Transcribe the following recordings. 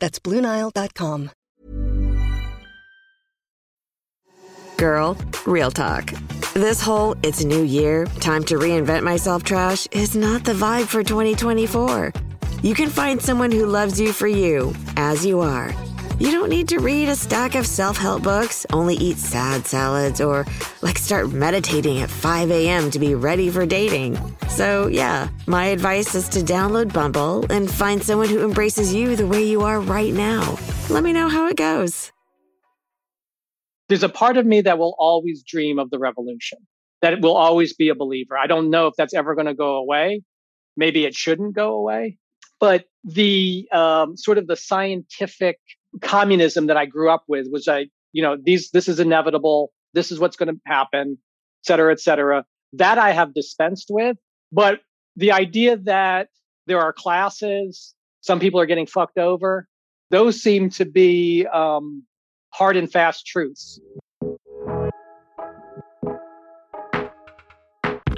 That's BlueNile.com. Girl, real talk. This whole it's new year, time to reinvent myself trash is not the vibe for 2024. You can find someone who loves you for you, as you are. You don't need to read a stack of self help books, only eat sad salads, or like start meditating at 5 a.m. to be ready for dating. So, yeah, my advice is to download Bumble and find someone who embraces you the way you are right now. Let me know how it goes. There's a part of me that will always dream of the revolution, that will always be a believer. I don't know if that's ever going to go away. Maybe it shouldn't go away. But the um, sort of the scientific communism that I grew up with was I, you know, these this is inevitable. This is what's going to happen, et cetera, et cetera. That I have dispensed with. But the idea that there are classes, some people are getting fucked over, those seem to be um, hard and fast truths.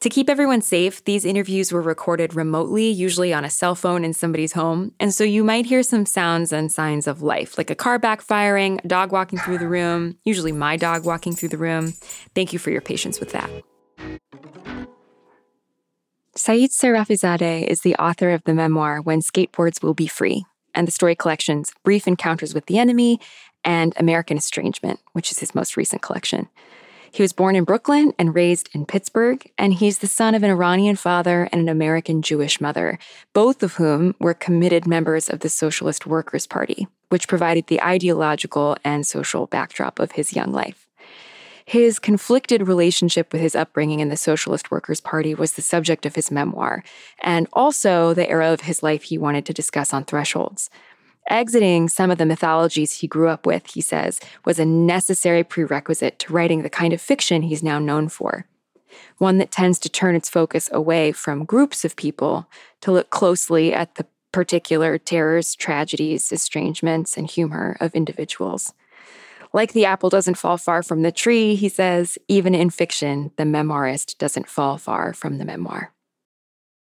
To keep everyone safe, these interviews were recorded remotely, usually on a cell phone in somebody's home, and so you might hear some sounds and signs of life, like a car backfiring, a dog walking through the room, usually my dog walking through the room. Thank you for your patience with that. Saïd Sayrafiezadeh is the author of the memoir When Skateboards Will Be Free and the story collections Brief Encounters with the Enemy and American Estrangement, which is his most recent collection. He was born in Brooklyn and raised in Pittsburgh, and he's the son of an Iranian father and an American Jewish mother, both of whom were committed members of the Socialist Workers' Party, which provided the ideological and social backdrop of his young life. His conflicted relationship with his upbringing in the Socialist Workers' Party was the subject of his memoir, and also the era of his life he wanted to discuss on Thresholds. Exiting some of the mythologies he grew up with, he says, was a necessary prerequisite to writing the kind of fiction he's now known for. One that tends to turn its focus away from groups of people to look closely at the particular terrors, tragedies, estrangements, and humor of individuals. Like the apple doesn't fall far from the tree, he says, even in fiction, the memoirist doesn't fall far from the memoir.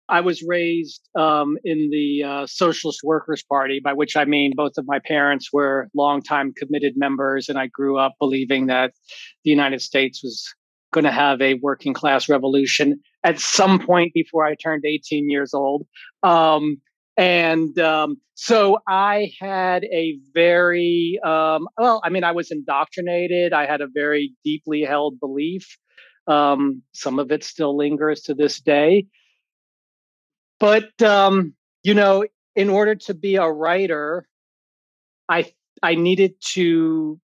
I was raised um, in the uh, Socialist Workers Party, by which I mean both of my parents were longtime committed members, and I grew up believing that the United States was going to have a working class revolution at some point before I turned 18 years old. Um, and um, so I had a very, um, well, I mean, I was indoctrinated. I had a very deeply held belief. Um, some of it still lingers to this day. But um, you know, in order to be a writer, I I needed to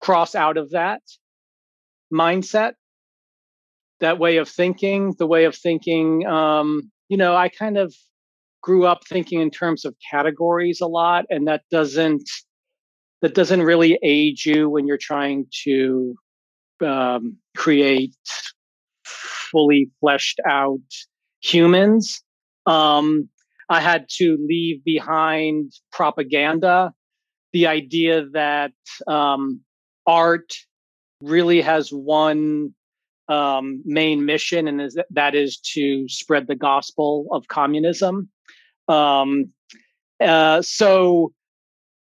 cross out of that mindset, that way of thinking, the way of thinking. Um, you know, I kind of grew up thinking in terms of categories a lot, and that doesn't that doesn't really aid you when you're trying to um, create fully fleshed out humans. Um, I had to leave behind propaganda, the idea that um, art really has one um, main mission, and is, that is to spread the gospel of communism. Um, uh, so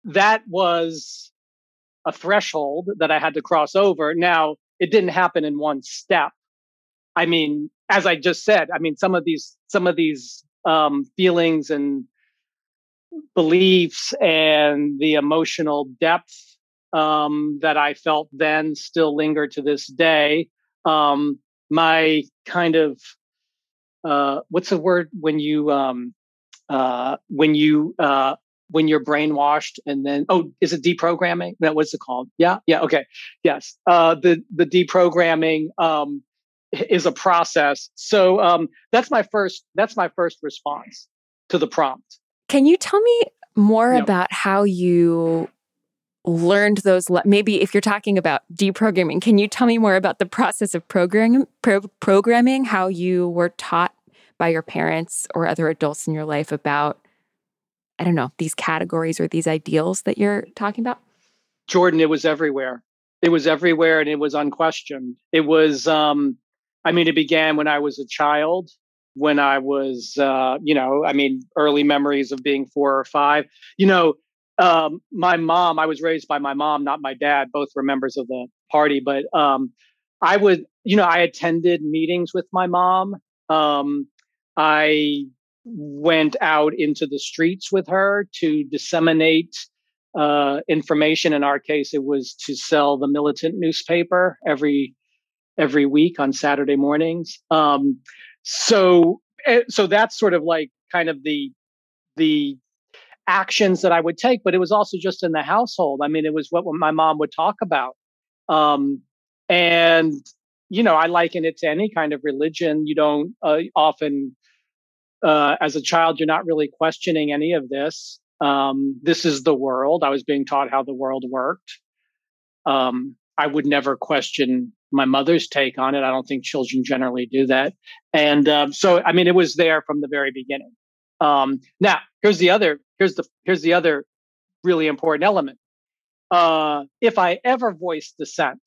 that was a threshold that I had to cross over. Now, it didn't happen in one step. I mean, as I just said, I mean, some of these some of these um, feelings and beliefs and the emotional depth um, that I felt then still linger to this day. Um, my kind of uh, what's the word when you um, uh, when you uh, when you're brainwashed and then oh is it deprogramming? That what's it called? Yeah yeah okay. Yes uh, the the deprogramming um, is a process. So um, that's my first. That's my first response to the prompt. Can you tell me more yep. about how you learned those? Le- maybe if you're talking about deprogramming, can you tell me more about the process of programming? Pro- programming, how you were taught by your parents or other adults in your life about, I don't know, these categories or these ideals that you're talking about? Jordan, it was everywhere. It was everywhere, and it was unquestioned. It was. Um, I mean, it began when I was a child, when I was, uh, you know, I mean, early memories of being four or five. You know, um, my mom, I was raised by my mom, not my dad. Both were members of the party, but um, I would, you know, I attended meetings with my mom. Um, I went out into the streets with her to disseminate uh, information. In our case, it was to sell the militant newspaper every every week on Saturday mornings. Um, so eh, so that's sort of like kind of the the actions that I would take, but it was also just in the household. I mean, it was what my mom would talk about. Um, and you know, I liken it to any kind of religion. You don't uh, often, uh, as a child, you're not really questioning any of this. Um, this is the world. I was being taught how the world worked. Um, I would never question my mother's take on it. I don't think children generally do that. And um, so, I mean, it was there from the very beginning. Um, now, here's the other. Here's the here's the other really important element. Uh, if I ever voiced dissent,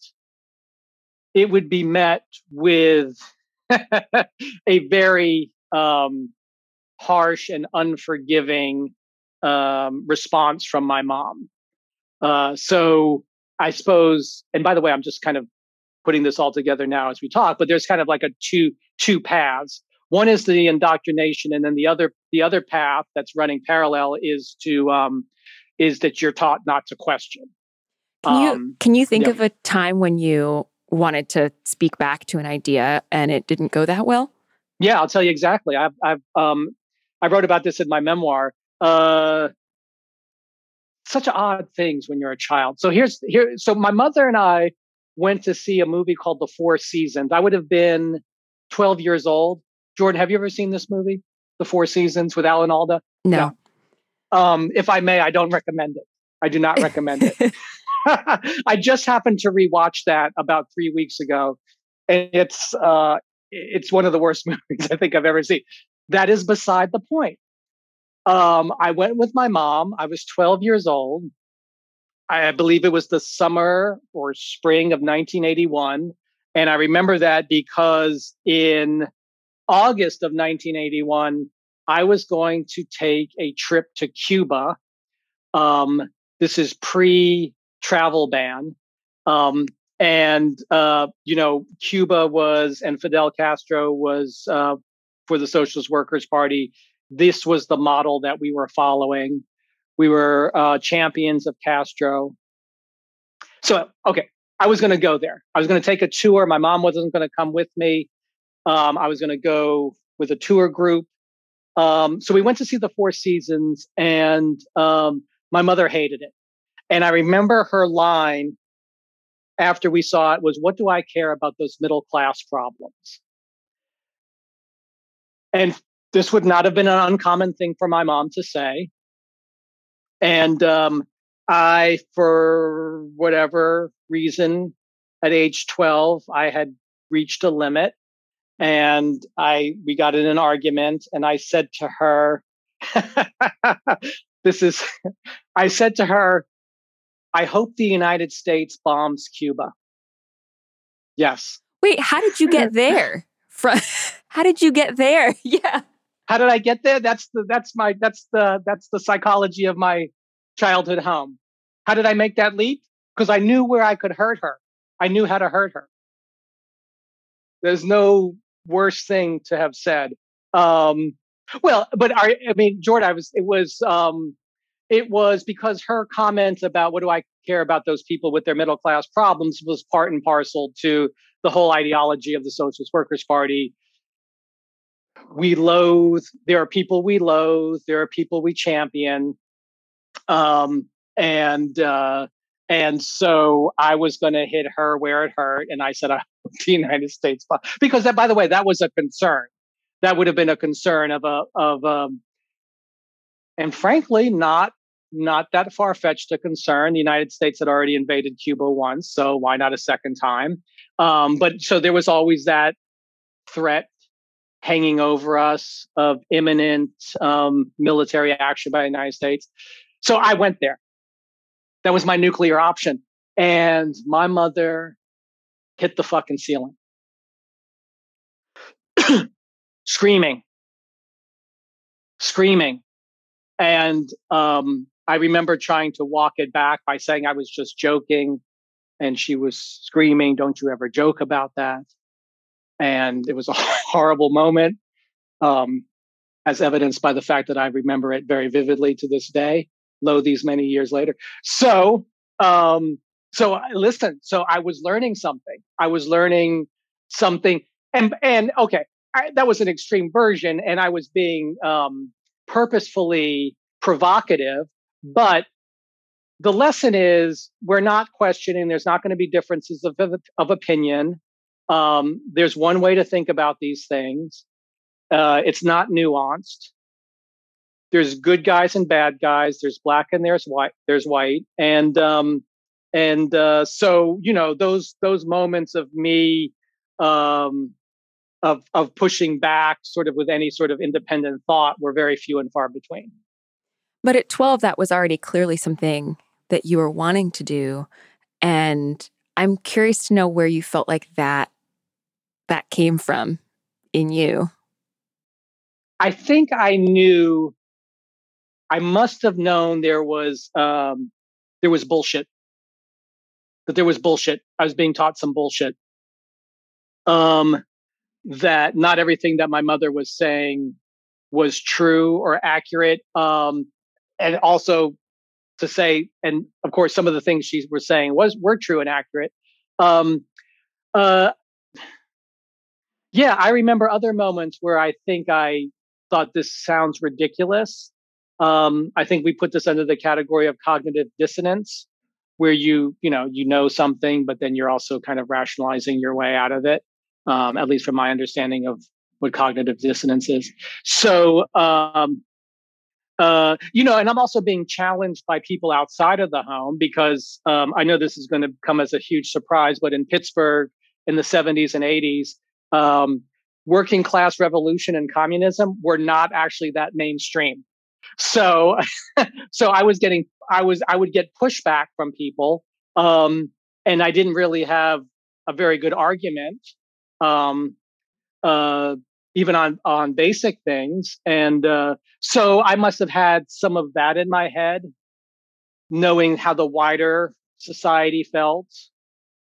it would be met with a very um, harsh and unforgiving um, response from my mom. Uh, so I suppose, and by the way, I'm just kind of putting this all together now as we talk, but there's kind of like a two two paths. One is the indoctrination, and then the other the other path that's running parallel is to um, is that you're taught not to question. Can you um, can you think yeah. of a time when you wanted to speak back to an idea and it didn't go that well? Yeah, I'll tell you exactly. I've I've um, I wrote about this in my memoir. Uh, such odd things when you're a child. So here's here. So my mother and I went to see a movie called The Four Seasons. I would have been 12 years old. Jordan, have you ever seen this movie, The Four Seasons with Alan Alda? No. no. Um, if I may, I don't recommend it. I do not recommend it. I just happened to rewatch that about three weeks ago, and it's uh, it's one of the worst movies I think I've ever seen. That is beside the point. Um, I went with my mom. I was 12 years old. I believe it was the summer or spring of 1981. And I remember that because in August of 1981, I was going to take a trip to Cuba. Um, this is pre travel ban. Um, and, uh, you know, Cuba was, and Fidel Castro was uh, for the Socialist Workers' Party. This was the model that we were following. We were uh, champions of Castro. So, okay, I was going to go there. I was going to take a tour. My mom wasn't going to come with me. Um, I was going to go with a tour group. Um, so we went to see the Four Seasons, and um, my mother hated it. And I remember her line after we saw it was, "What do I care about those middle class problems?" And this would not have been an uncommon thing for my mom to say. And um, I, for whatever reason, at age 12, I had reached a limit and I we got in an argument and I said to her this is I said to her I hope the United States bombs Cuba. Yes. Wait, how did you get there? From how did you get there? Yeah. How did I get there? That's the that's my that's the that's the psychology of my childhood home. How did I make that leap? Because I knew where I could hurt her. I knew how to hurt her. There's no worse thing to have said. Um, well, but I, I mean, Jordan, I was, it was, um, it was because her comment about what do I care about those people with their middle class problems was part and parcel to the whole ideology of the Socialist Workers Party. We loathe, there are people we loathe, there are people we champion. Um, and, uh, and so I was going to hit her where it hurt. And I said, I hope the United States, because that, by the way, that was a concern. That would have been a concern of a, of, um, and frankly, not, not that far fetched a concern. The United States had already invaded Cuba once. So why not a second time? Um, but so there was always that threat hanging over us of imminent um, military action by the United States. So I went there. That was my nuclear option. And my mother hit the fucking ceiling, screaming, screaming. And um, I remember trying to walk it back by saying I was just joking. And she was screaming, Don't you ever joke about that. And it was a horrible moment, um, as evidenced by the fact that I remember it very vividly to this day lo these many years later. So, um, so listen, so I was learning something. I was learning something and, and okay, I, that was an extreme version and I was being, um, purposefully provocative, but the lesson is we're not questioning. There's not going to be differences of, of, of opinion. Um, there's one way to think about these things. Uh, it's not nuanced there's good guys and bad guys. There's black and there's white. There's white, and um, and uh, so you know those those moments of me um, of of pushing back, sort of with any sort of independent thought, were very few and far between. But at 12, that was already clearly something that you were wanting to do, and I'm curious to know where you felt like that that came from in you. I think I knew I must have known there was um, there was bullshit. That there was bullshit. I was being taught some bullshit. Um, that not everything that my mother was saying was true or accurate. Um, and also to say, and of course, some of the things she was saying was were true and accurate. Um, uh, yeah, I remember other moments where I think I thought this sounds ridiculous, um, I think we put this under the category of cognitive dissonance, where you, you know, you know something, but then you're also kind of rationalizing your way out of it. Um, at least from my understanding of what cognitive dissonance is. So, um, uh, you know, and I'm also being challenged by people outside of the home because um, I know this is going to come as a huge surprise, but in Pittsburgh in the 70s and 80s, um, working class revolution and communism were not actually that mainstream. So so i was getting i was i would get pushback from people um and i didn't really have a very good argument um uh even on on basic things. And uh so i must have had some of that in my head knowing how the wider society felt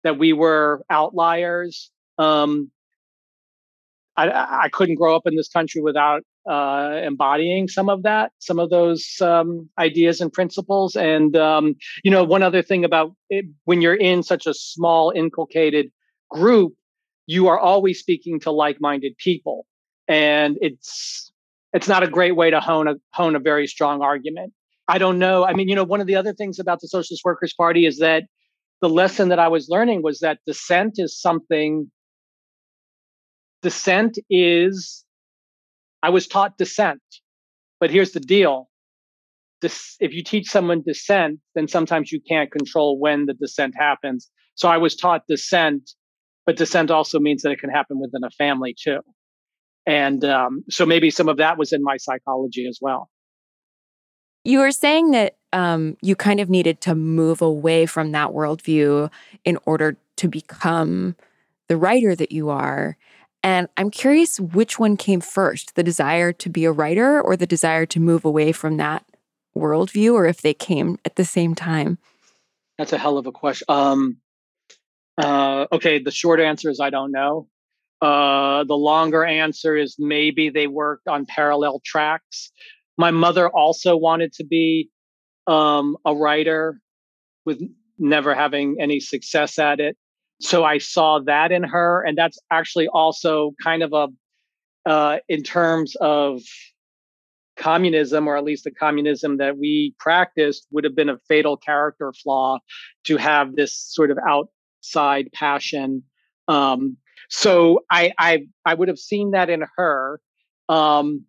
that we were outliers um I, I couldn't grow up in this country without uh, embodying some of that, some of those um, ideas and principles. And um, you know, one other thing about it, when you're in such a small, inculcated group, you are always speaking to like-minded people, and it's it's not a great way to hone a hone a very strong argument. I don't know. I mean, you know, one of the other things about the Socialist Workers Party is that the lesson that I was learning was that dissent is something. Dissent is I was taught dissent. But here's the deal. This, if you teach someone dissent, then sometimes you can't control when the dissent happens. So I was taught dissent, but dissent also means that it can happen within a family too. And um, so maybe some of that was in my psychology as well. You were saying that um, you kind of needed to move away from that worldview in order to become the writer that you are. And I'm curious which one came first the desire to be a writer or the desire to move away from that worldview, or if they came at the same time? That's a hell of a question. Um, uh, okay, the short answer is I don't know. Uh, the longer answer is maybe they worked on parallel tracks. My mother also wanted to be um, a writer with never having any success at it. So I saw that in her. And that's actually also kind of a, uh, in terms of communism, or at least the communism that we practiced, would have been a fatal character flaw to have this sort of outside passion. Um, so I, I, I would have seen that in her. Um,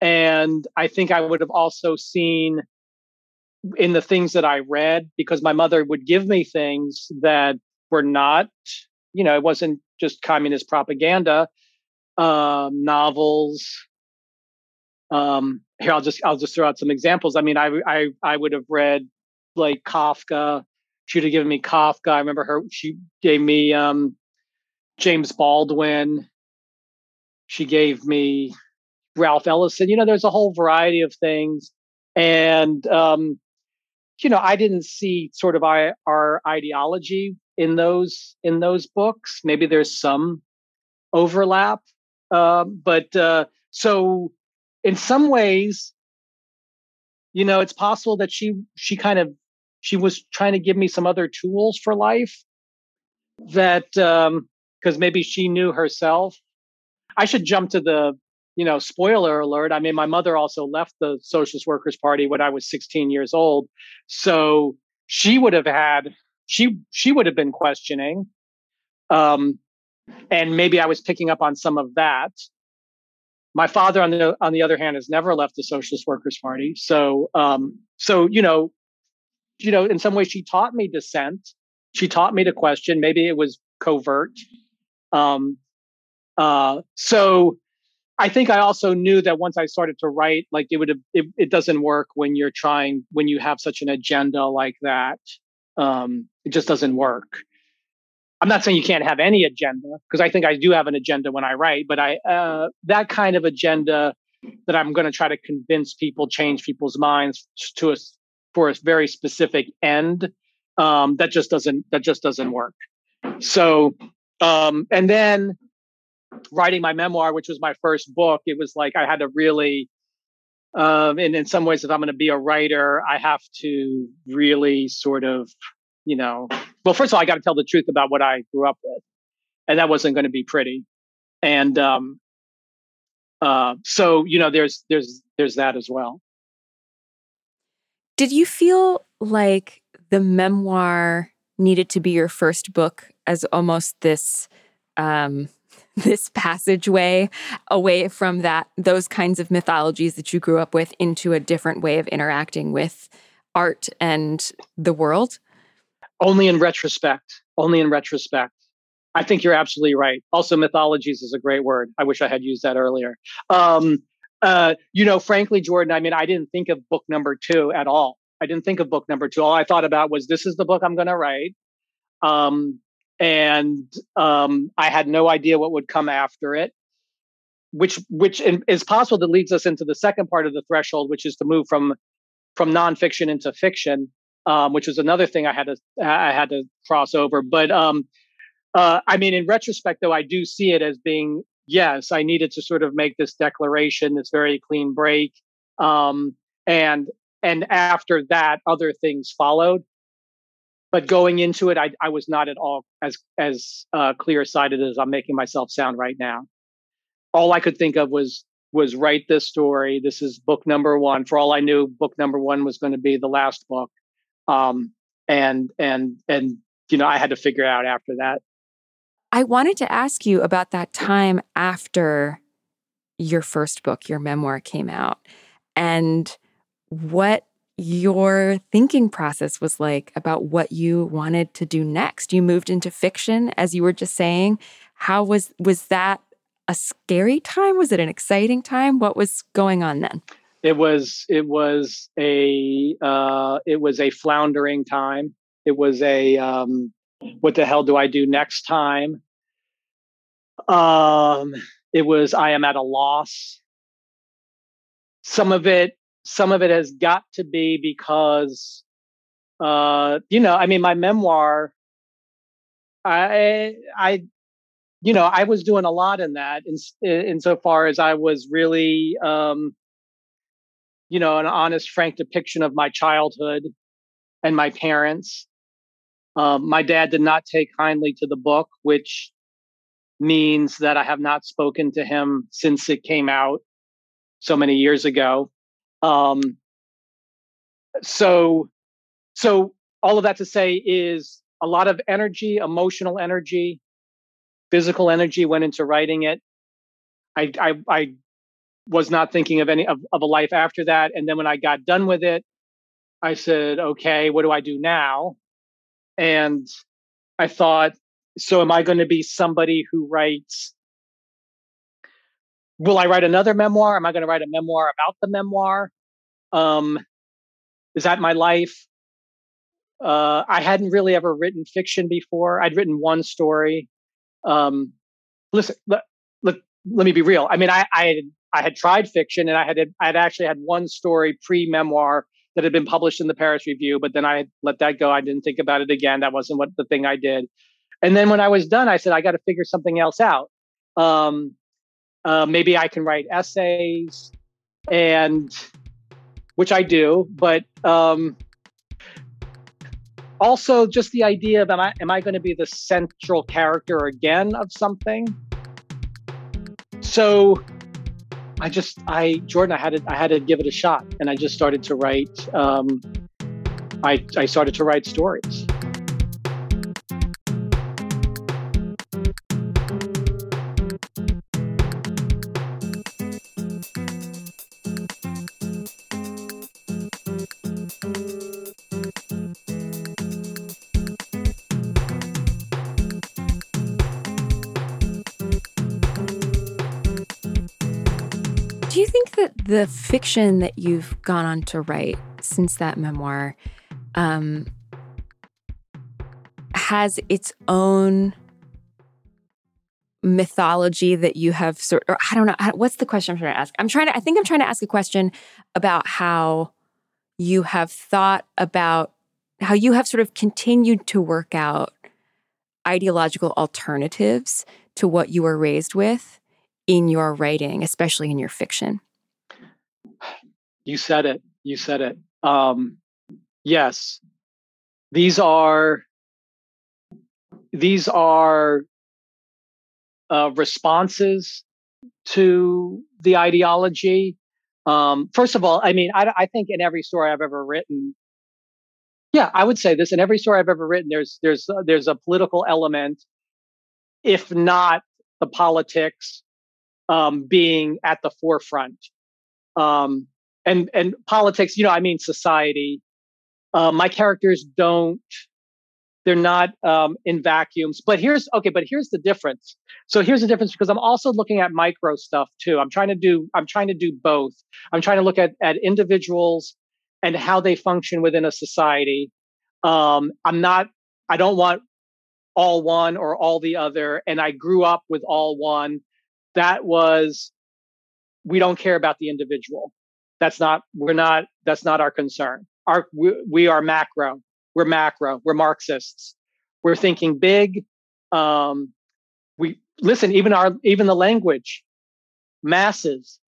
and I think I would have also seen in the things that I read, because my mother would give me things that were not, you know, it wasn't just communist propaganda, um, novels. Um, here, I'll just I'll just throw out some examples. I mean, I I I would have read like Kafka. She would have given me Kafka. I remember her. She gave me um, James Baldwin. She gave me Ralph Ellison. You know, there's a whole variety of things, and um, you know, I didn't see sort of our, our ideology in those in those books. Maybe there's some overlap, uh, but uh, so in some ways, you know, it's possible that she she kind of she was trying to give me some other tools for life that because um, maybe she knew herself. I should jump to the you know, spoiler alert. I mean, my mother also left the Socialist Workers Party when I was 16 years old. So she would have had she she would have been questioning um, and maybe i was picking up on some of that. My father on the on the other hand has never left the socialist workers party so um, so you know you know in some ways she taught me dissent. She taught me to question. Maybe it was covert. Um, uh, so I think I also knew that once I started to write, like it would have, it, it doesn't work when you're trying, when you have such an agenda like that um, it just doesn't work. I'm not saying you can't have any agenda because I think I do have an agenda when I write, but I uh, that kind of agenda that I'm going to try to convince people, change people's minds to us for a very specific end. Um, that just doesn't that just doesn't work. So, um, and then writing my memoir, which was my first book, it was like I had to really um, and in some ways, if I'm going to be a writer, I have to really sort of, you know, well, first of all, I got to tell the truth about what I grew up with, and that wasn't going to be pretty. And um, uh, so, you know, there's there's there's that as well. Did you feel like the memoir needed to be your first book as almost this um, this passageway away from that those kinds of mythologies that you grew up with into a different way of interacting with art and the world? Only in retrospect. Only in retrospect. I think you're absolutely right. Also, mythologies is a great word. I wish I had used that earlier. Um, uh, you know, frankly, Jordan, I mean, I didn't think of book number two at all. I didn't think of book number two. All I thought about was this is the book I'm going to write. Um, and um, I had no idea what would come after it. Which, which is possible that leads us into the second part of the threshold, which is to move from from nonfiction into fiction, um, which was another thing I had to I had to cross over. But um, uh, I mean, in retrospect, though, I do see it as being yes, I needed to sort of make this declaration, this very clean break, um, and and after that, other things followed but going into it, I, I was not at all as as uh, clear sighted as I'm making myself sound right now. All I could think of was was write this story. This is book number one. For all I knew, book number one was going to be the last book, um, and and and you know I had to figure out after that. I wanted to ask you about that time after your first book, your memoir, came out, and what your thinking process was like about what you wanted to do next. You moved into fiction, as you were just saying. How was was that a scary time? Was it an exciting time? What was going on then? It was it was a uh, it was a floundering time. It was a um, what the hell do I do next time? Um, it was I am at a loss. Some of it, some of it has got to be because, uh, you know, I mean, my memoir. I, I, you know, I was doing a lot in that, in insofar as I was really, um, you know, an honest, frank depiction of my childhood and my parents. Um, my dad did not take kindly to the book, which means that I have not spoken to him since it came out so many years ago. Um, so, so all of that to say is a lot of energy, emotional energy, physical energy went into writing it. I, I, I was not thinking of any of, of a life after that. And then when I got done with it, I said, okay, what do I do now? And I thought, so am I going to be somebody who writes? Will I write another memoir? Am I going to write a memoir about the memoir? Um, is that my life? Uh, I hadn't really ever written fiction before. I'd written one story. Um, listen, let, let, me be real. I mean, I, I had, I had tried fiction and I had, I had actually had one story pre memoir that had been published in the Paris Review, but then I let that go. I didn't think about it again. That wasn't what the thing I did. And then when I was done, I said, I got to figure something else out. Um, uh, maybe I can write essays, and which I do, but um, also just the idea of am I am I going to be the central character again of something? So I just I Jordan I had to I had to give it a shot, and I just started to write. Um, I I started to write stories. The fiction that you've gone on to write since that memoir um, has its own mythology that you have sort or I don't know what's the question I'm trying to ask. I'm trying to I think I'm trying to ask a question about how you have thought about how you have sort of continued to work out ideological alternatives to what you were raised with in your writing, especially in your fiction. You said it. You said it. Um, yes, these are these are uh, responses to the ideology. Um, first of all, I mean, I, I think in every story I've ever written, yeah, I would say this in every story I've ever written. There's there's uh, there's a political element, if not the politics um, being at the forefront. Um, and and politics you know i mean society. Uh, my characters don't they're not um, in vacuums but here's okay but here's the difference. So here's the difference because i'm also looking at micro stuff too. I'm trying to do i'm trying to do both. I'm trying to look at at individuals and how they function within a society. Um, i'm not i don't want all one or all the other and i grew up with all one. That was we don't care about the individual that's not, we're not, that's not our concern. Our, we, we are macro. We're macro. We're Marxists. We're thinking big. Um, we listen, even our, even the language, masses,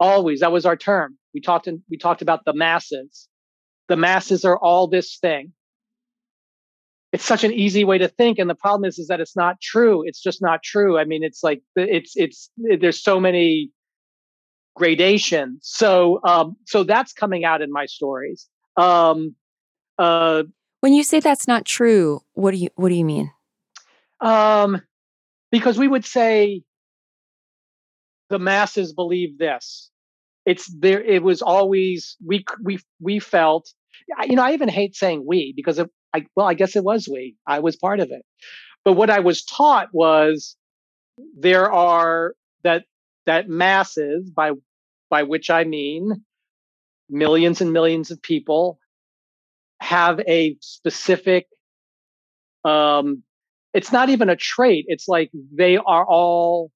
always, that was our term. We talked, in, we talked about the masses. The masses are all this thing it's such an easy way to think and the problem is is that it's not true it's just not true i mean it's like it's it's there's so many gradation. So um, so that's coming out in my stories. Um, uh, when you say that's not true, what do you what do you mean? Um, because we would say the masses believe this. It's there. It was always we we we felt. You know, I even hate saying we because of, I well, I guess it was we. I was part of it. But what I was taught was there are that that masses by by which I mean millions and millions of people have a specific um it's not even a trait it's like they are all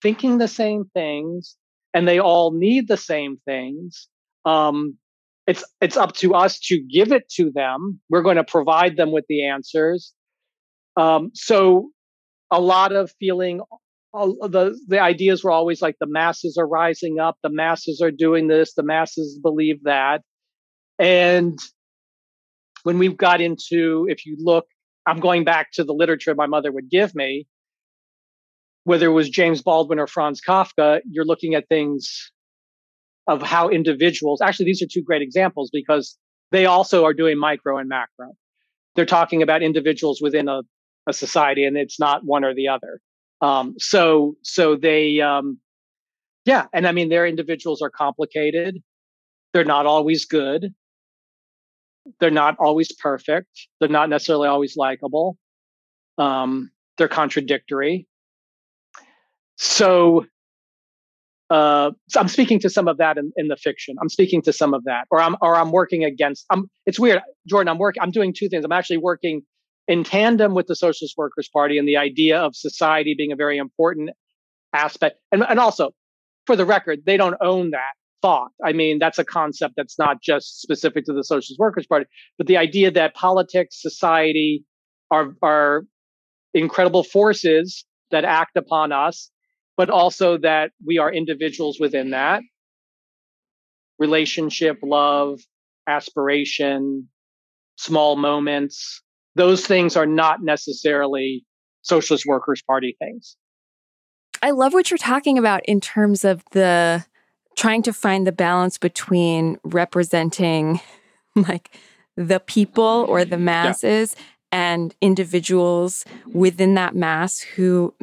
thinking the same things and they all need the same things um it's it's up to us to give it to them we're going to provide them with the answers um so a lot of feeling all the the ideas were always like the masses are rising up the masses are doing this the masses believe that. And when we got into if you look i'm going back to the literature my mother would give me whether it was james baldwin or franz kafka you're looking at things of how individuals actually these are two great examples because they also are doing micro and macro. They're talking about individuals within a, a society and it's not one or the other um, so so they um, yeah, and I mean their individuals are complicated. They're not always good. They're not always perfect. They're not necessarily always likable. Um, they're contradictory. So, uh, so I'm speaking to some of that in, in the fiction. I'm speaking to some of that, or I'm or I'm working against. I'm. It's weird, Jordan. I'm working. I'm doing two things. I'm actually working in tandem with the Socialist Workers Party and the idea of society being a very important aspect. And, and also, for the record, they don't own that thought. I mean, that's a concept that's not just specific to the Socialist Workers Party, but the idea that politics, society are, are incredible forces that act upon us, but also that we are individuals within that relationship, love, aspiration, small moments, those things are not necessarily socialist workers party things i love what you're talking about in terms of the trying to find the balance between representing like the people or the masses yeah. and individuals within that mass who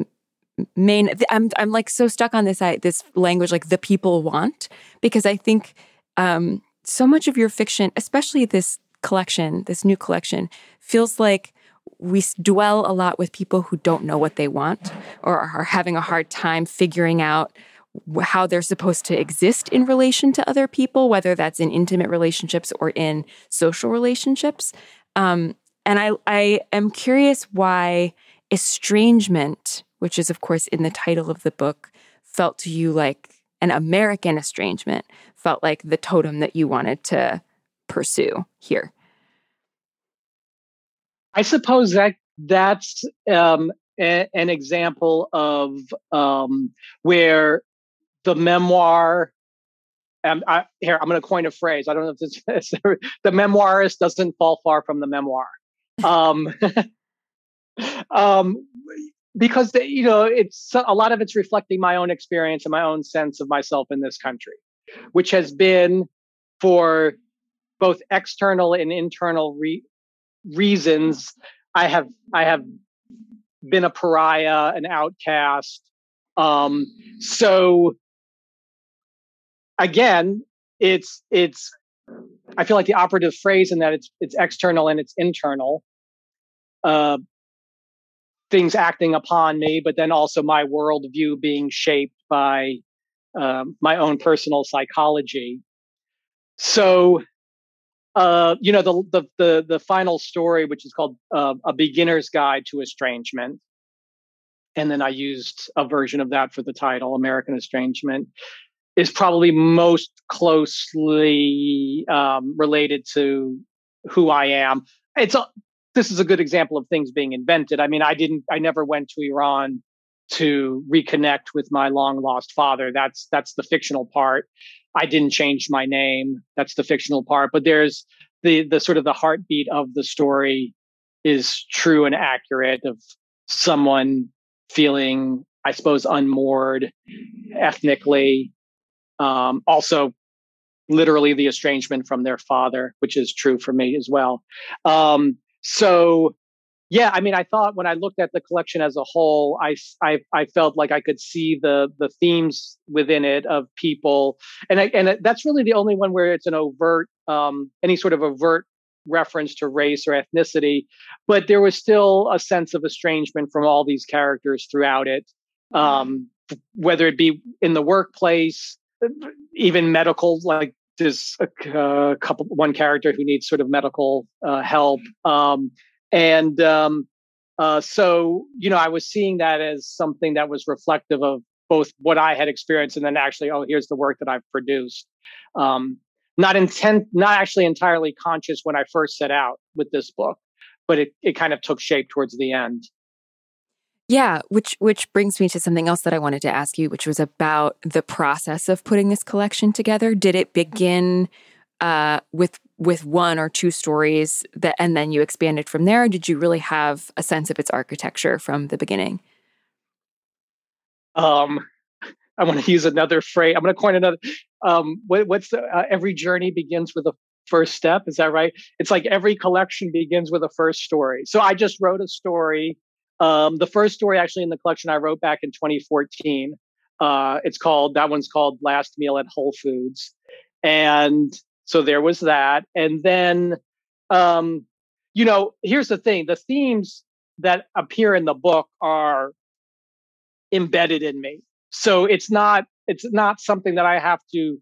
main I'm I'm like so stuck on this I, this language like the people want because I think um so much of your fiction especially this collection, this new collection, feels like we dwell a lot with people who don't know what they want or are having a hard time figuring out how they're supposed to exist in relation to other people, whether that's in intimate relationships or in social relationships. Um, and I, I am curious why estrangement, which is, of course, in the title of the book, felt to you like an American estrangement, felt like the totem that you wanted to pursue here? I suppose that that's um, a, an example of um, where the memoir. And I, here, I'm going to coin a phrase. I don't know if this is the memoirist doesn't fall far from the memoir. Um, um, because the, you know it's a lot of it's reflecting my own experience and my own sense of myself in this country which has been for both external and internal re- reasons. I have i have been a pariah an outcast. Um so again it's it's i feel like the operative phrase in that it's it's external and it's internal uh things acting upon me but then also my worldview being shaped by um, my own personal psychology. So uh, you know, the, the, the, the final story, which is called uh, A Beginner's Guide to Estrangement. And then I used a version of that for the title, American Estrangement, is probably most closely um, related to who I am. It's a, this is a good example of things being invented. I mean, I didn't, I never went to Iran to reconnect with my long lost father. That's that's the fictional part. I didn't change my name. That's the fictional part. But there's the the sort of the heartbeat of the story is true and accurate of someone feeling, I suppose, unmoored ethnically. Um, also, literally the estrangement from their father, which is true for me as well. Um, so yeah, I mean, I thought when I looked at the collection as a whole, I, I, I felt like I could see the the themes within it of people, and I, and that's really the only one where it's an overt, um, any sort of overt reference to race or ethnicity, but there was still a sense of estrangement from all these characters throughout it, um, whether it be in the workplace, even medical, like there's a, a couple, one character who needs sort of medical uh, help. Um, and um, uh, so, you know, I was seeing that as something that was reflective of both what I had experienced and then actually, oh, here's the work that I've produced. Um, not intent, not actually entirely conscious when I first set out with this book, but it, it kind of took shape towards the end. Yeah, which which brings me to something else that I wanted to ask you, which was about the process of putting this collection together. Did it begin uh, with with one or two stories that and then you expanded from there did you really have a sense of its architecture from the beginning? Um i want to use another phrase i'm going to coin another um what, what's the, uh, every journey begins with a first step is that right? It's like every collection begins with a first story. So i just wrote a story um the first story actually in the collection i wrote back in 2014 uh it's called that one's called last meal at whole foods. And so there was that. And then, um, you know, here's the thing the themes that appear in the book are embedded in me. So it's not it's not something that I have to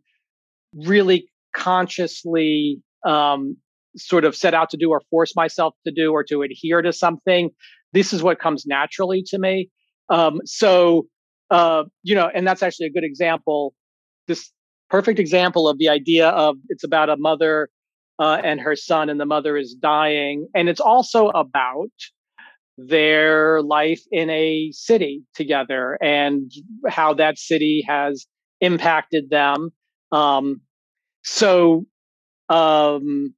really consciously um, sort of set out to do or force myself to do or to adhere to something. This is what comes naturally to me. Um, so uh, you know, and that's actually a good example. This perfect example of the idea of it's about a mother uh, and her son, and the mother is dying. And it's also about their life in a city together and how that city has impacted them. Um, so, um,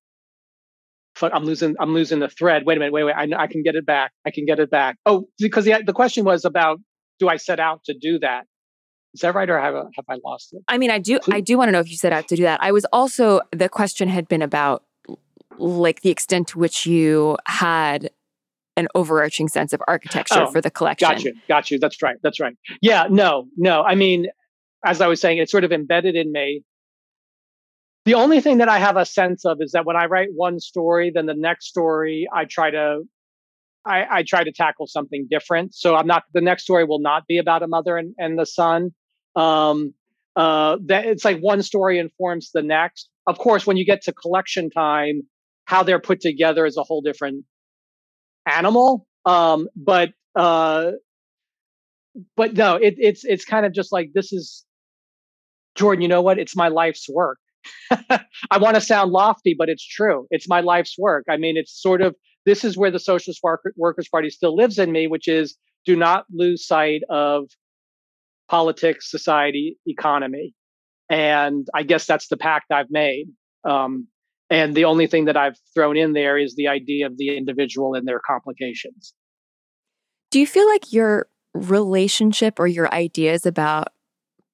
I'm losing. I'm losing the thread. Wait a minute. Wait, wait. I, I can get it back. I can get it back. Oh, because the the question was about do I set out to do that? Is that right, or have, have I lost it? I mean, I do. Please. I do want to know if you set out to do that. I was also the question had been about like the extent to which you had an overarching sense of architecture oh, for the collection. Got you. Got you. That's right. That's right. Yeah. No. No. I mean, as I was saying, it's sort of embedded in me. The only thing that I have a sense of is that when I write one story, then the next story I try to I, I, try to tackle something different. So I'm not the next story will not be about a mother and, and the son um, uh, that it's like one story informs the next. Of course, when you get to collection time, how they're put together is a whole different animal. Um, but uh, but no, it, it's it's kind of just like this is Jordan. You know what? It's my life's work. I want to sound lofty, but it's true. It's my life's work. I mean, it's sort of this is where the Socialist Workers Party still lives in me, which is do not lose sight of politics, society, economy. And I guess that's the pact I've made. Um, and the only thing that I've thrown in there is the idea of the individual and their complications. Do you feel like your relationship or your ideas about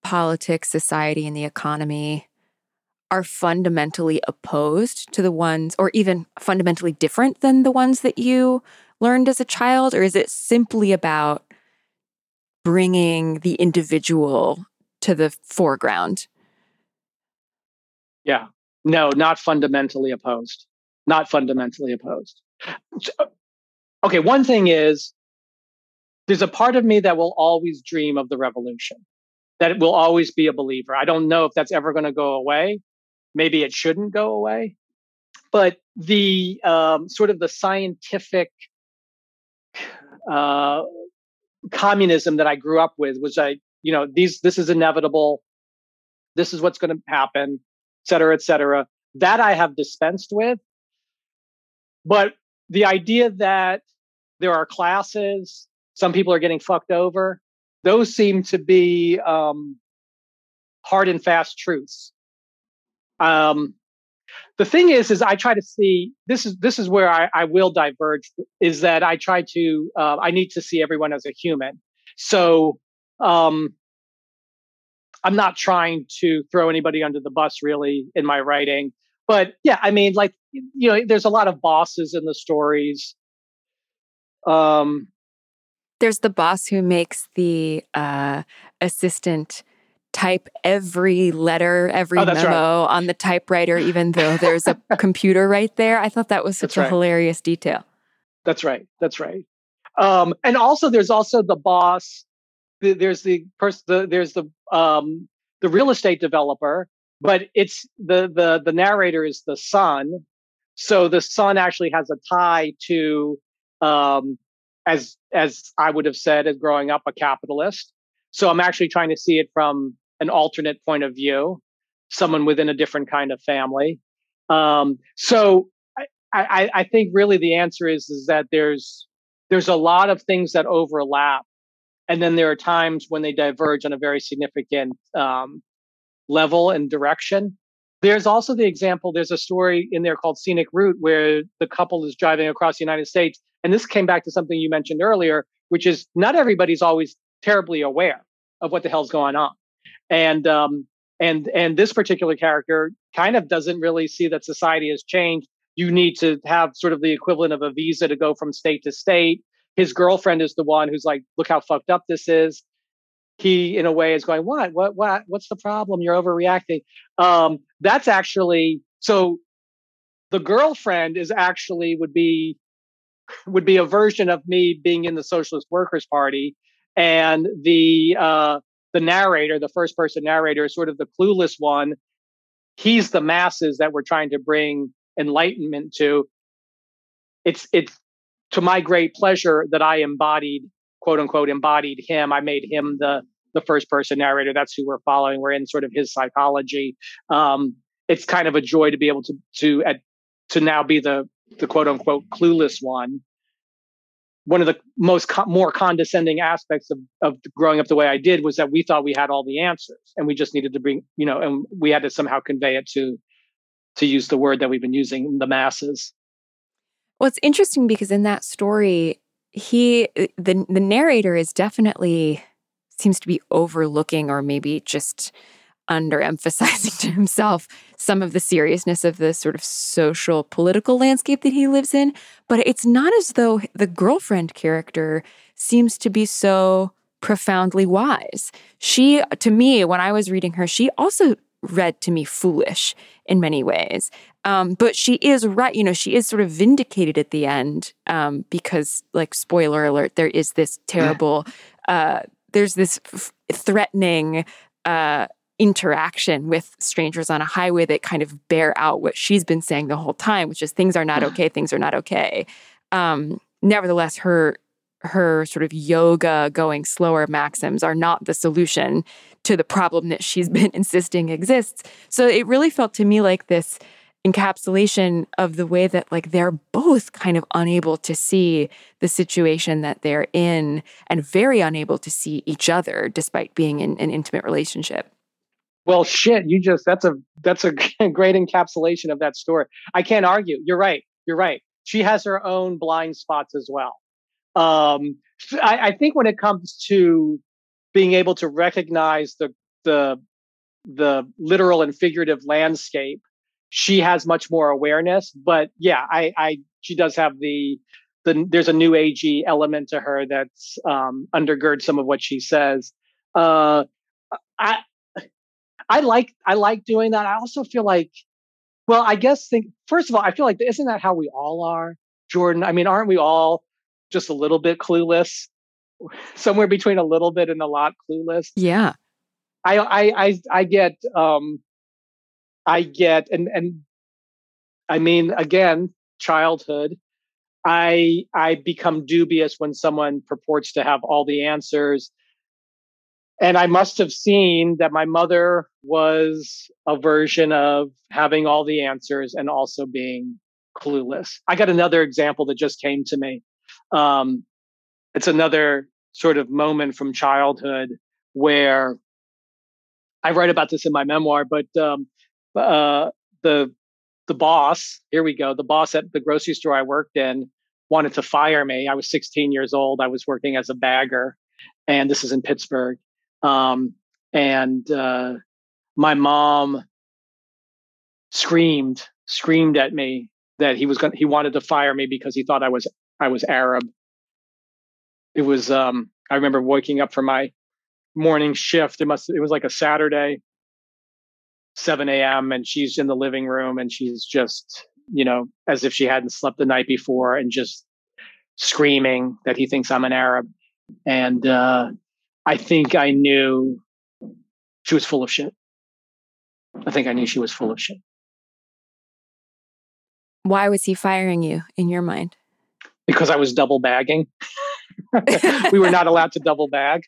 politics, society, and the economy are fundamentally opposed to the ones, or even fundamentally different than the ones that you learned as a child? Or is it simply about bringing the individual to the foreground. Yeah. No, not fundamentally opposed. Not fundamentally opposed. Okay, one thing is there's a part of me that will always dream of the revolution, that it will always be a believer. I don't know if that's ever going to go away. Maybe it shouldn't go away. But the um, sort of the scientific uh, communism that I grew up with was like, you know, these this is inevitable. This is what's going to happen, et cetera, et cetera. That I have dispensed with. But the idea that there are classes, some people are getting fucked over, those seem to be um, hard and fast truths. Um, the thing is is i try to see this is this is where i, I will diverge is that i try to uh, i need to see everyone as a human. So um i'm not trying to throw anybody under the bus really in my writing but yeah i mean like you know there's a lot of bosses in the stories. Um, There's the boss who makes the uh, assistant type every letter, every Oh, memo right. on the typewriter, even though there's a computer right there. I thought that was such That's a right. hilarious detail. That's right. That's right. Um, and also, there's also the boss. the- There's the person. The, there's the um, the real estate developer, but it's the the the narrator is the son. So the son actually has a tie to, um, as as I would have said, as growing up a capitalist. So I'm actually trying to see it from an alternate point of view, someone within a different kind of family. Um, so I, I, I think really the answer is is that there's there's a lot of things that overlap, and then there are times when they diverge on a very significant um, level and direction. There's also the example. There's a story in there called Scenic Route where the couple is driving across the United States, and this came back to something you mentioned earlier, which is not everybody's always terribly aware of what the hell's going on, and um, and and this particular character kind of doesn't really see that society has changed you need to have sort of the equivalent of a visa to go from state to state. His girlfriend is the one who's like, look how fucked up this is. He, in a way, is going, what, what, what, what's the problem? You're overreacting. Um, that's actually, so the girlfriend is actually would be, would be a version of me being in the Socialist Workers Party. And the, uh, the narrator, the first person narrator is sort of the clueless one. He's the masses that we're trying to bring enlightenment to. It's it's to my great pleasure that i embodied quote unquote embodied him. I made him the the first person narrator. That's who we're following. We're in sort of his psychology. Um it's kind of a joy to be able to to at, to now be the the quote unquote clueless one one of the most co- more condescending aspects of, of growing up the way I did was that we thought we had all the answers and we just needed to bring, you know, and we had to somehow convey it to to use the word that we've been using, the masses. Well, it's interesting because in that story, he the the narrator is definitely seems to be overlooking or maybe just underemphasizing to himself some of the seriousness of the sort of social political landscape that he lives in. But it's not as though the girlfriend character seems to be so profoundly wise. She, to me, when I was reading her, she also read to me foolish in many ways. Um, but she is right, you know, she is sort of vindicated at the end um, because, like, spoiler alert, there is this terrible, uh, there's this f- threatening uh, interaction with strangers on a highway that kind of bear out what she's been saying the whole time, which is things are not okay, things are not okay. Um, nevertheless, her her sort of yoga going slower maxims are not the solution to the problem that she's been insisting exists. So it really felt to me like this encapsulation of the way that like they're both kind of unable to see the situation that they're in and very unable to see each other despite being in an intimate relationship. Well, shit, you just that's a that's a great encapsulation of that story. I can't argue. You're right. You're right. She has her own blind spots as well. Um, I, I think when it comes to being able to recognize the the the literal and figurative landscape, she has much more awareness. But yeah, I, I she does have the the there's a new agey element to her that's um, undergirds some of what she says. Uh, I I like I like doing that. I also feel like, well, I guess think first of all, I feel like isn't that how we all are, Jordan? I mean, aren't we all just a little bit clueless, somewhere between a little bit and a lot clueless? Yeah. I I I, I get um, I get and and I mean again, childhood. I I become dubious when someone purports to have all the answers and I must have seen that my mother was a version of having all the answers and also being clueless. I got another example that just came to me. Um, it's another sort of moment from childhood where I write about this in my memoir, but um, uh, the the boss, here we go, the boss at the grocery store I worked in wanted to fire me. I was 16 years old. I was working as a bagger, and this is in Pittsburgh. Um, and uh, my mom screamed, screamed at me that he was going he wanted to fire me because he thought I was I was Arab. it was um i remember waking up for my morning shift it must it was like a saturday 7 a.m and she's in the living room and she's just you know as if she hadn't slept the night before and just screaming that he thinks i'm an arab and uh i think i knew she was full of shit i think i knew she was full of shit Why was he firing you in your mind? because I was double bagging. we were not allowed to double bag.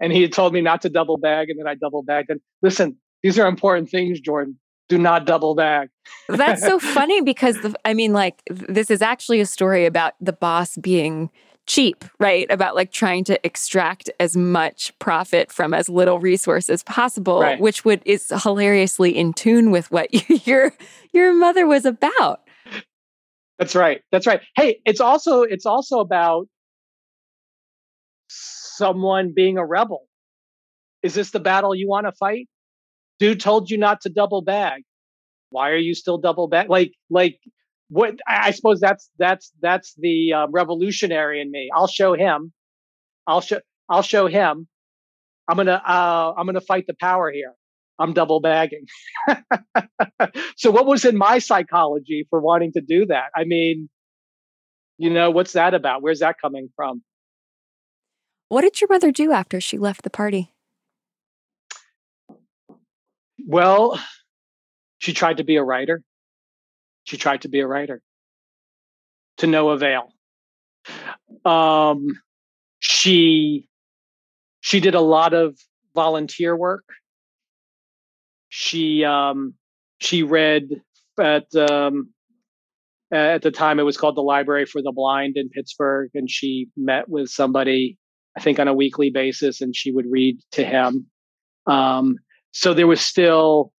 And he had told me not to double bag, and then I double bagged. And listen, these are important things, Jordan. Do not double bag. That's so funny because the, I mean, like, this is actually a story about the boss being cheap, right? About like trying to extract as much profit from as little resource as possible, Right. which would is hilariously in tune with what your your mother was about. That's right. That's right. Hey, it's also it's also about someone being a rebel. Is this the battle you want to fight? Dude told you not to double bag. Why are you still double bag? Like like what? I suppose that's that's that's the uh, revolutionary in me. I'll show him. I'll show I'll show him. I'm gonna uh, I'm gonna fight the power here. I'm double bagging. so what was in my psychology for wanting to do that? I mean, you know, what's that about? Where's that coming from? What did your mother do after she left the party? Well, she tried to be a writer. She tried to be a writer to no avail. Um, she she did a lot of volunteer work. She um, she read at um, at the time it was called the Library for the Blind in Pittsburgh, and she met with somebody I think on a weekly basis, and she would read to him. Um, so there was still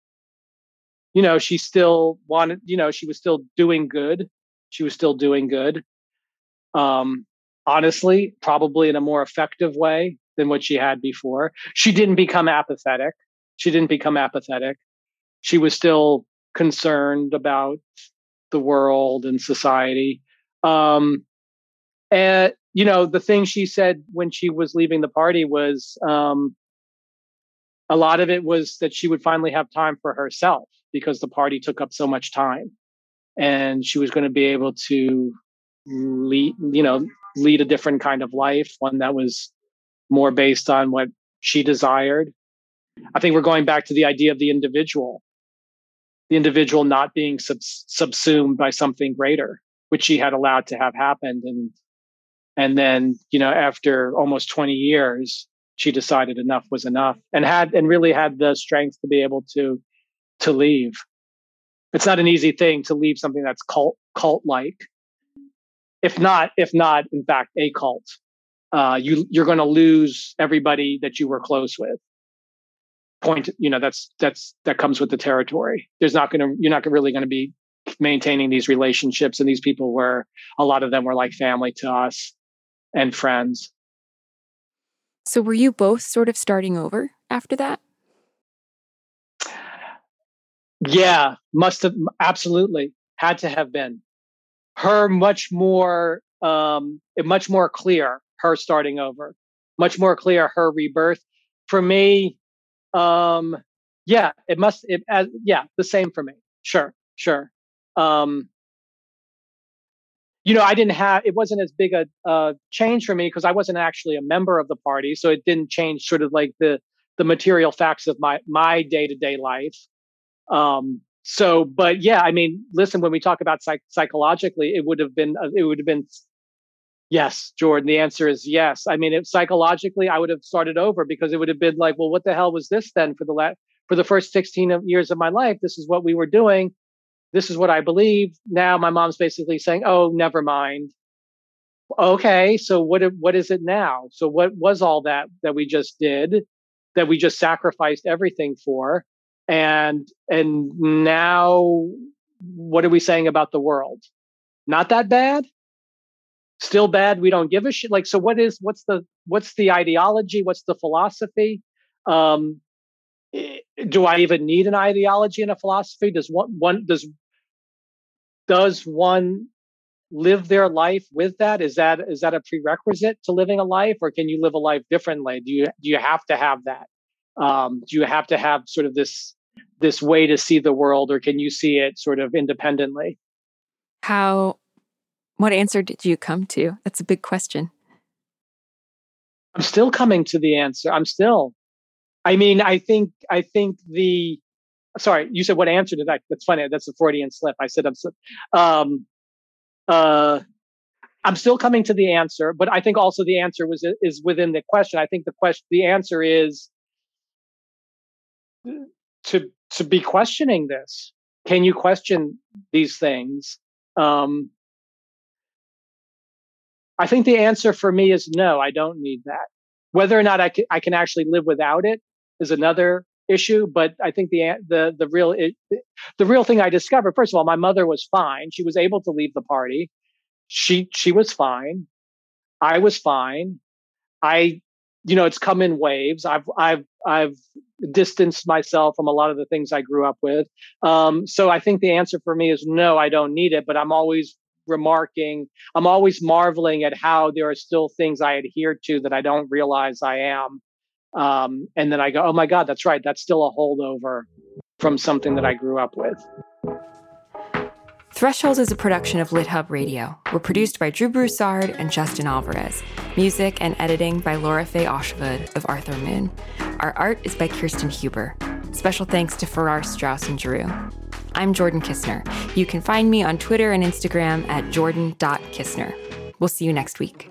you know she still wanted you know she was still doing good. She was still doing good. Um honestly probably in a more effective way than what she had before. She didn't become apathetic. She didn't become apathetic. She was still concerned about the world and society. Um and you know the thing she said when she was leaving the party was um a lot of it was that she would finally have time for herself because the party took up so much time. And she was going to be able to lead you know lead a different kind of life one that was more based on what she desired. I think we're going back to the idea of the individual the individual not being subs- subsumed by something greater which she had allowed to have happened. And and then you know after almost 20 years she decided enough was enough and had and really had the strength to be able to to leave. It's not an easy thing to leave something that's cult cult like if not if not in fact a cult uh you you're going to lose everybody that you were close with. Point you know that's that's that comes with the territory. There's not going to you're not really going to be maintaining these relationships and these people were a lot of them were like family to us and friends So were you both sort of starting over after that? Yeah, must have absolutely. Had to have been. Her much more um much more clear her starting over. Much more clear her rebirth. For me um yeah it must it as yeah the same for me. Sure sure. Um you know i didn't have it wasn't as big a uh change for me because i wasn't actually a member of the party so it didn't change sort of like the the material facts of my my day-to-day life. Um so but yeah i mean listen when we talk about psych- psychologically it would have been uh, it would have been yes jordan the answer is yes. I mean it, psychologically i would have started over because it would have been like well what the hell was this then for the la- for the first 16 years of my life? This is what we were doing this is what i believe. Now my mom's basically saying oh never mind. Okay so what what is it now? So what was all that that we just did that we just sacrificed everything for? And and now what are we saying about the world? Not that bad? Still bad? We don't give a shit? Like so what is what's the what's the ideology? What's the philosophy? Um do i even need an ideology and a philosophy does one one does does one live their life with that? Is that is that a prerequisite to living a life, or can you live a life differently? Do you do you have to have that? Um, do you have to have sort of this this way to see the world, or can you see it sort of independently? How? What answer did you come to? That's a big question. I'm still coming to the answer. I'm still. I mean, I think I think the sorry, you said what answer did I? That's funny. That's a Freudian slip. I said I'm. Um, uh, I'm still coming to the answer, but I think also the answer was is within the question. I think the question, the answer is to to be questioning this. Can you question these things? Um, I think the answer for me is no. I don't need that. Whether or not I can, I can actually live without it is another issue. But I think the the the real the real thing I discovered. First of all, my mother was fine. She was able to leave the party. She she was fine. I was fine. I you know it's come in waves. I've I've I've distanced myself from a lot of the things I grew up with. Um, so I think the answer for me is no. I don't need it. But I'm always remarking. I'm always marveling at how there are still things I adhere to that I don't realize I am. Um, and then I go, oh my God, that's right. That's still a holdover from something that I grew up with. Threshold is a production of LitHub Radio. We're produced by Drew Broussard and Justin Alvarez. Music and editing by Lora-Faye Åshuvud of Arthur Moon. Our art is by Kirsten Huber. Special thanks to Farrar Straus and Giroux. I'm Jordan Kisner. You can find me on Twitter and Instagram at jordan.kisner. We'll see you next week.